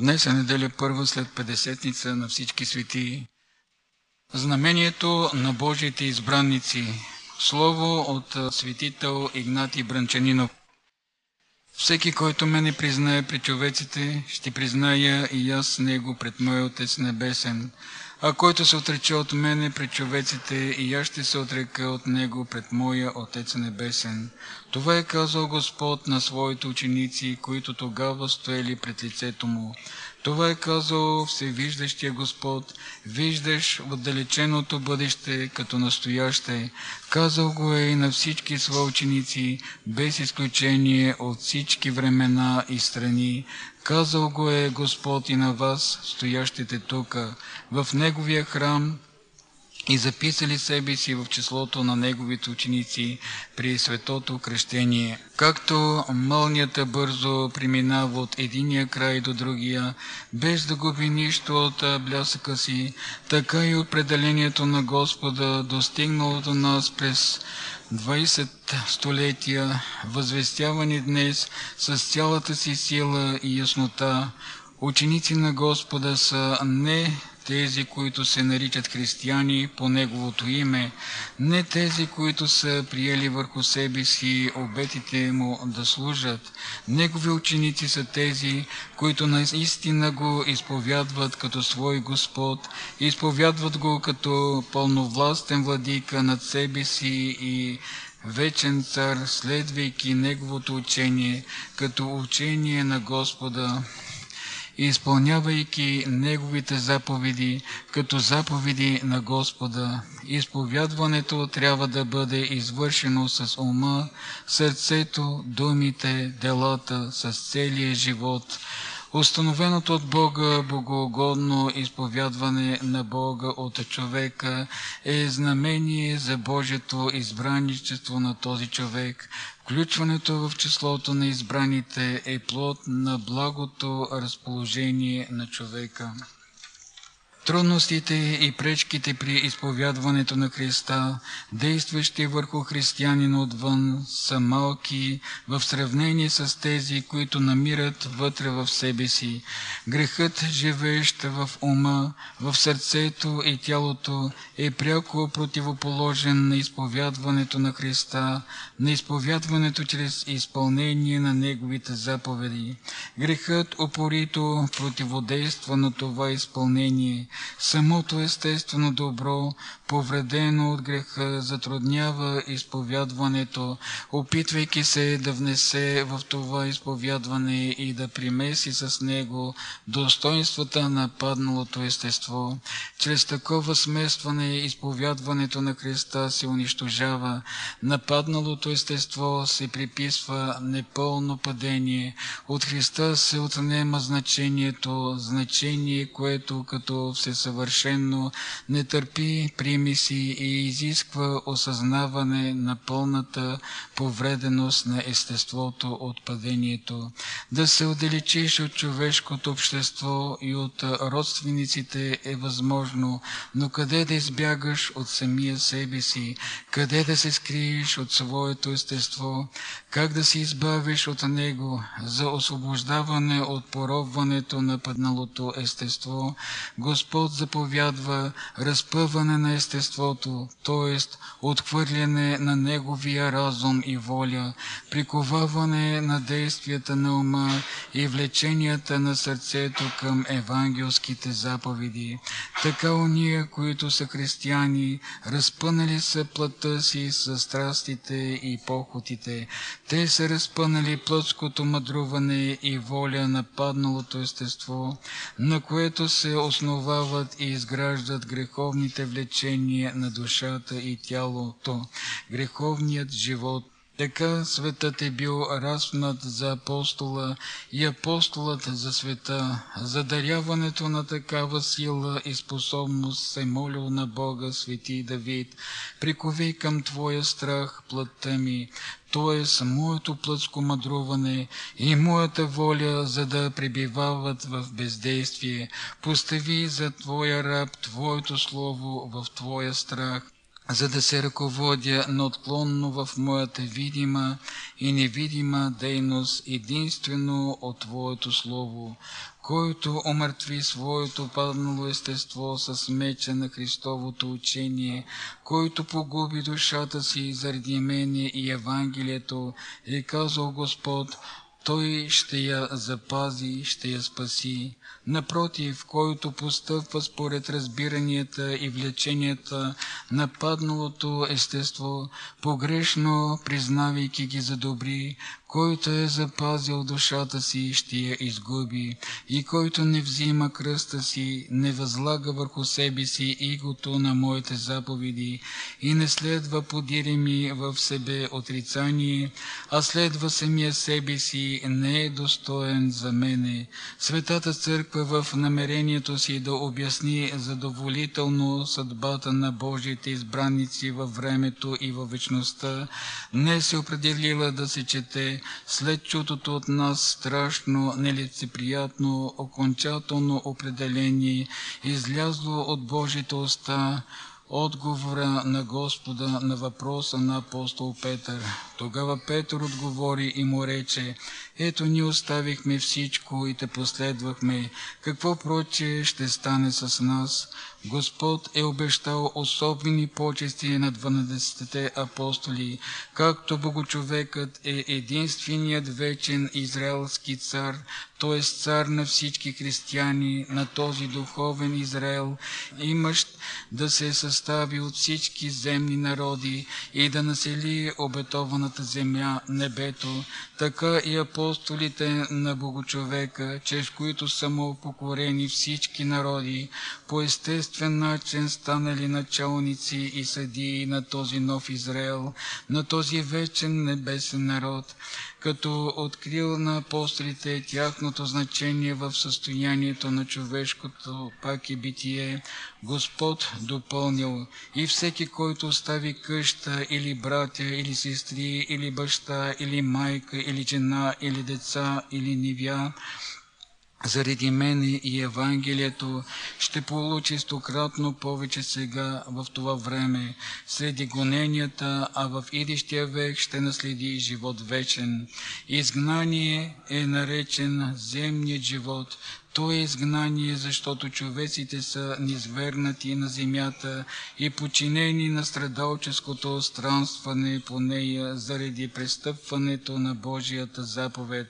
Днес е неделя първа след Педесетница на всички светии. Знамението на Божиите избранници. Слово от светител Игнатий Бранчанинов. Всеки, който ме не признае при човеците, ще призная и аз него пред мой Отец Небесен. А който се отрече от мене пред човеците, и аз ще се отрека от него пред моя Отец Небесен. Това е казал Господ на своите ученици, които тогава стоели пред лицето му. Това е казал Всевиждащия Господ, виждаш отдалеченото бъдеще като настояще. Казал го е и на всички свои ученици, без изключение от всички времена и страни. Казал го е Господ и на вас, стоящите тука, в Неговия храм, и записали себе си в числото на неговите ученици при светото кръщение. Както мълнията бързо преминава от единия край до другия, без да губи нищо от блясъка си, така и определението на Господа достигнало до нас през 20 столетия, възвестявани днес с цялата си сила и яснота, ученици на Господа са не тези, които се наричат християни по Неговото име, не тези, които са приели върху себе си обетите Му да служат. Негови ученици са тези, които наистина го изповядват като свой Господ, изповядват го като пълновластен владика над себе си и вечен цар, следвайки Неговото учение, като учение на Господа изпълнявайки Неговите заповеди като заповеди на Господа. Изповядването трябва да бъде извършено с ума, сърцето, думите, делата, с целия живот. Установеното от Бога богоугодно изповядване на Бога от човека е знамение за Божието избранничество на този човек. Включването в числото на избраните е плод на благото разположение на човека. Трудностите и пречките при изповядването на Христа, действащи върху християнина отвън, са малки в сравнение с тези, които намират вътре в себе си. Грехът, живеещ в ума, в сърцето и тялото, е пряко противоположен на изповядването на Христа, на изповядването чрез изпълнение на Неговите заповеди. Грехът упорито противодейства на това изпълнение, Самото естествено добро, повредено от греха, затруднява изповядването, опитвайки се да внесе в това изповядване и да примеси с него достоинствата на падналото естество. Чрез такова сместване изповядването на Христа се унищожава, нападналото естество се приписва непълно падение, от Христа се отнема значението, значение, което като всесъвършено не търпи примиси и изисква осъзнаване на пълната повреденост на естеството от падението. Да се отдалечиш от човешкото общество и от родствениците е възможно, но къде да избягаш от самия себе си, къде да се скриеш от своето естество, как да се избавиш от него? За освобождаване от поробването на падналото естество, Господ заповядва разпъване на естеството, т.е. отхвърляне на неговия разум и воля, приковаване на действията на ума и влеченията на сърцето към евангелските заповеди. Така уния, които са християни, разпънали са плътта си с страстите и похотите. Те са разпънали плътското мъдруване и воля на падналото естество, на което се основават и изграждат греховните влечения на душата и тялото, греховният живот. Така светът е бил разпнат за апостола и апостолът за света. За даряването на такава сила и способност се молил на Бога свети Давид. Прикови към Твоя страх плътта ми, т.е. моето плътско мъдруване и моята воля, за да пребивават в бездействие. Постави за Твоя раб Твоето слово в Твоя страх за да се ръководя неотклонно в моята видима и невидима дейност единствено от Твоето Слово, който омъртви своето паднало естество с меча на Христовото учение, който погуби душата си заради мене и Евангелието, е казал Господ, той ще я запази, ще я спаси. Напротив, който постъпва според разбиранията и влеченията на падналото естество, погрешно признавайки ги за добри, който е запазил душата си, ще я изгуби, и който не взима кръста си, не възлага върху себе си игото на моите заповеди и не следва подиреми в себе отрицание, а следва самия себе си, не е достоен за мене. Светата църква в намерението си да обясни задоволително съдбата на Божиите избранници във времето и във вечността, не се определила да се чете след чутото от нас страшно, нелицеприятно, окончателно определение, излязло от Божите уста, отговора на Господа на въпроса на апостол Петър. Тогава Петър отговори и му рече, ето ние оставихме всичко и те последвахме. Какво проче ще стане с нас? Господ е обещал особени почести на 12-те апостоли, както Богочовекът е единственият вечен израелски цар, т.е. цар на всички християни, на този духовен Израел, имащ да се състави от всички земни народи и да насели обетованата земя, небето, така и апостолите на Богочовека, чрез които са му покорени всички народи, по естествен начин станали началници и съдии на този нов Израел, на този вечен небесен народ, като открил на апостолите тяхното значение в състоянието на човешкото пак и битие, Господ допълнил. И всеки, който остави къща или братя, или сестри, или баща, или майка, или жена, или деца, или невя, заради мене и Евангелието ще получи стократно повече сега в това време, среди гоненията, а в идещия век ще наследи живот вечен. Изгнание е наречен земният живот, то е изгнание, защото човеците са низвергнати на земята и починени на страдалческото странстване по нея заради престъпването на Божията заповед.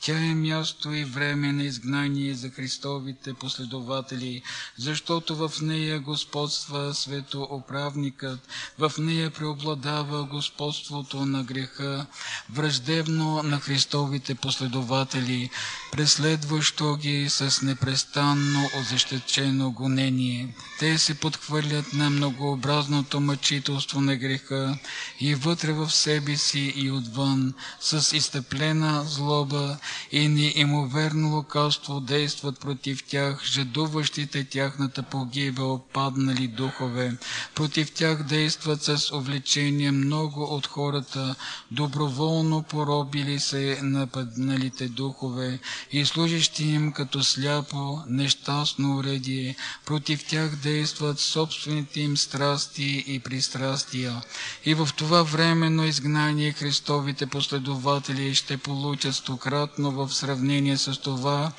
Тя е място и време на изгнание за Христовите последователи, защото в нея господства светооправникът, в нея преобладава господството на греха, враждебно на Христовите последователи, преследващо ги с непрестанно озащечено гонение. Те се подхвърлят на многообразното мъчителство на греха и вътре в себе си и отвън, с изтъплена злоба и неимоверно лукавство действат против тях, жадуващите тяхната погибел паднали духове. Против тях действат с увлечение много от хората, доброволно поробили се нападналите духове и служащи им като сляпо, нещастно уредие. Против тях действат собствените им страсти и пристрастия. И в това временно изгнание Христовите последователи ще получат стократно в сравнение с това,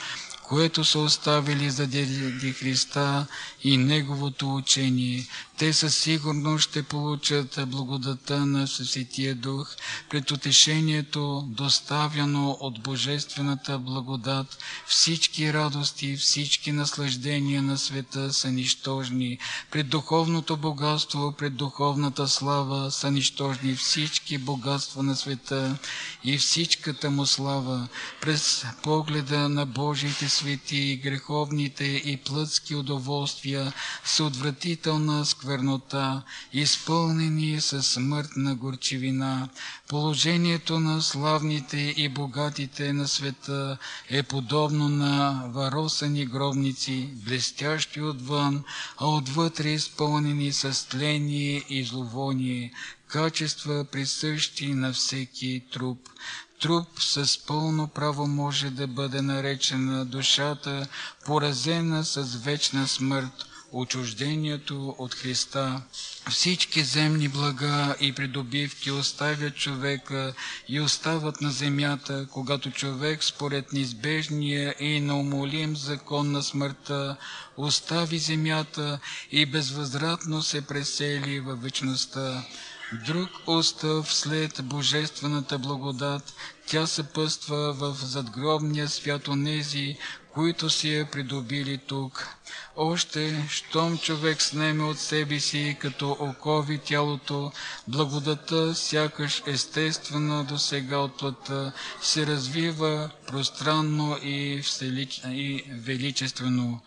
което са оставили заради Христа и Неговото учение. Те със сигурност ще получат благодата на Светия Дух, пред утешението, доставяно от Божествената благодат. Всички радости, всички наслаждения на света са нищожни. Пред духовното богатство, пред духовната слава са нищожни всички богатства на света и всичката му слава. През погледа на Божиите свети, греховните и плътски удоволствия са отвратителна сквернота, изпълнени със смъртна горчивина. Положението на славните и богатите на света е подобно на варосани гробници, блестящи отвън, а отвътре изпълнени с тление и зловоние, качества присъщи на всеки труп. Труп с пълно право може да бъде наречена душата, поразена с вечна смърт, отчуждението от Христа. Всички земни блага и придобивки оставят човека и остават на земята, когато човек според неизбежния и неумолим закон на смъртта остави земята и безвъзвратно се пресели във вечността. Друг устав след Божествената благодат, тя съпъства в задгробния свят онези, които си я придобили тук. Още, щом човек снеме от себе си като окови тялото, благодата, сякаш естествено до сега от плътта, се развива пространно и, вселич... и величествено.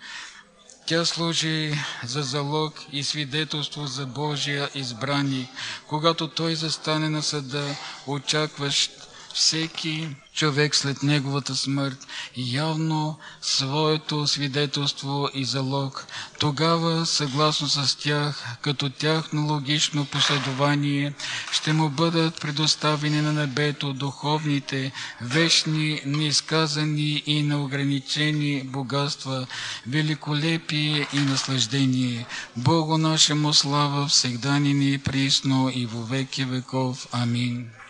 Тя служи за залог и свидетелство за Божия избрани, когато Той застане на съда, очакващ всеки човек след неговата смърт явно своето свидетелство и залог. Тогава, съгласно с тях, като тяхно логично последование, ще му бъдат предоставени на небето духовните, вечни, неизказани и неограничени богатства, великолепие и наслаждение. Богу нашему слава всегда ни присно и во веки веков. Амин.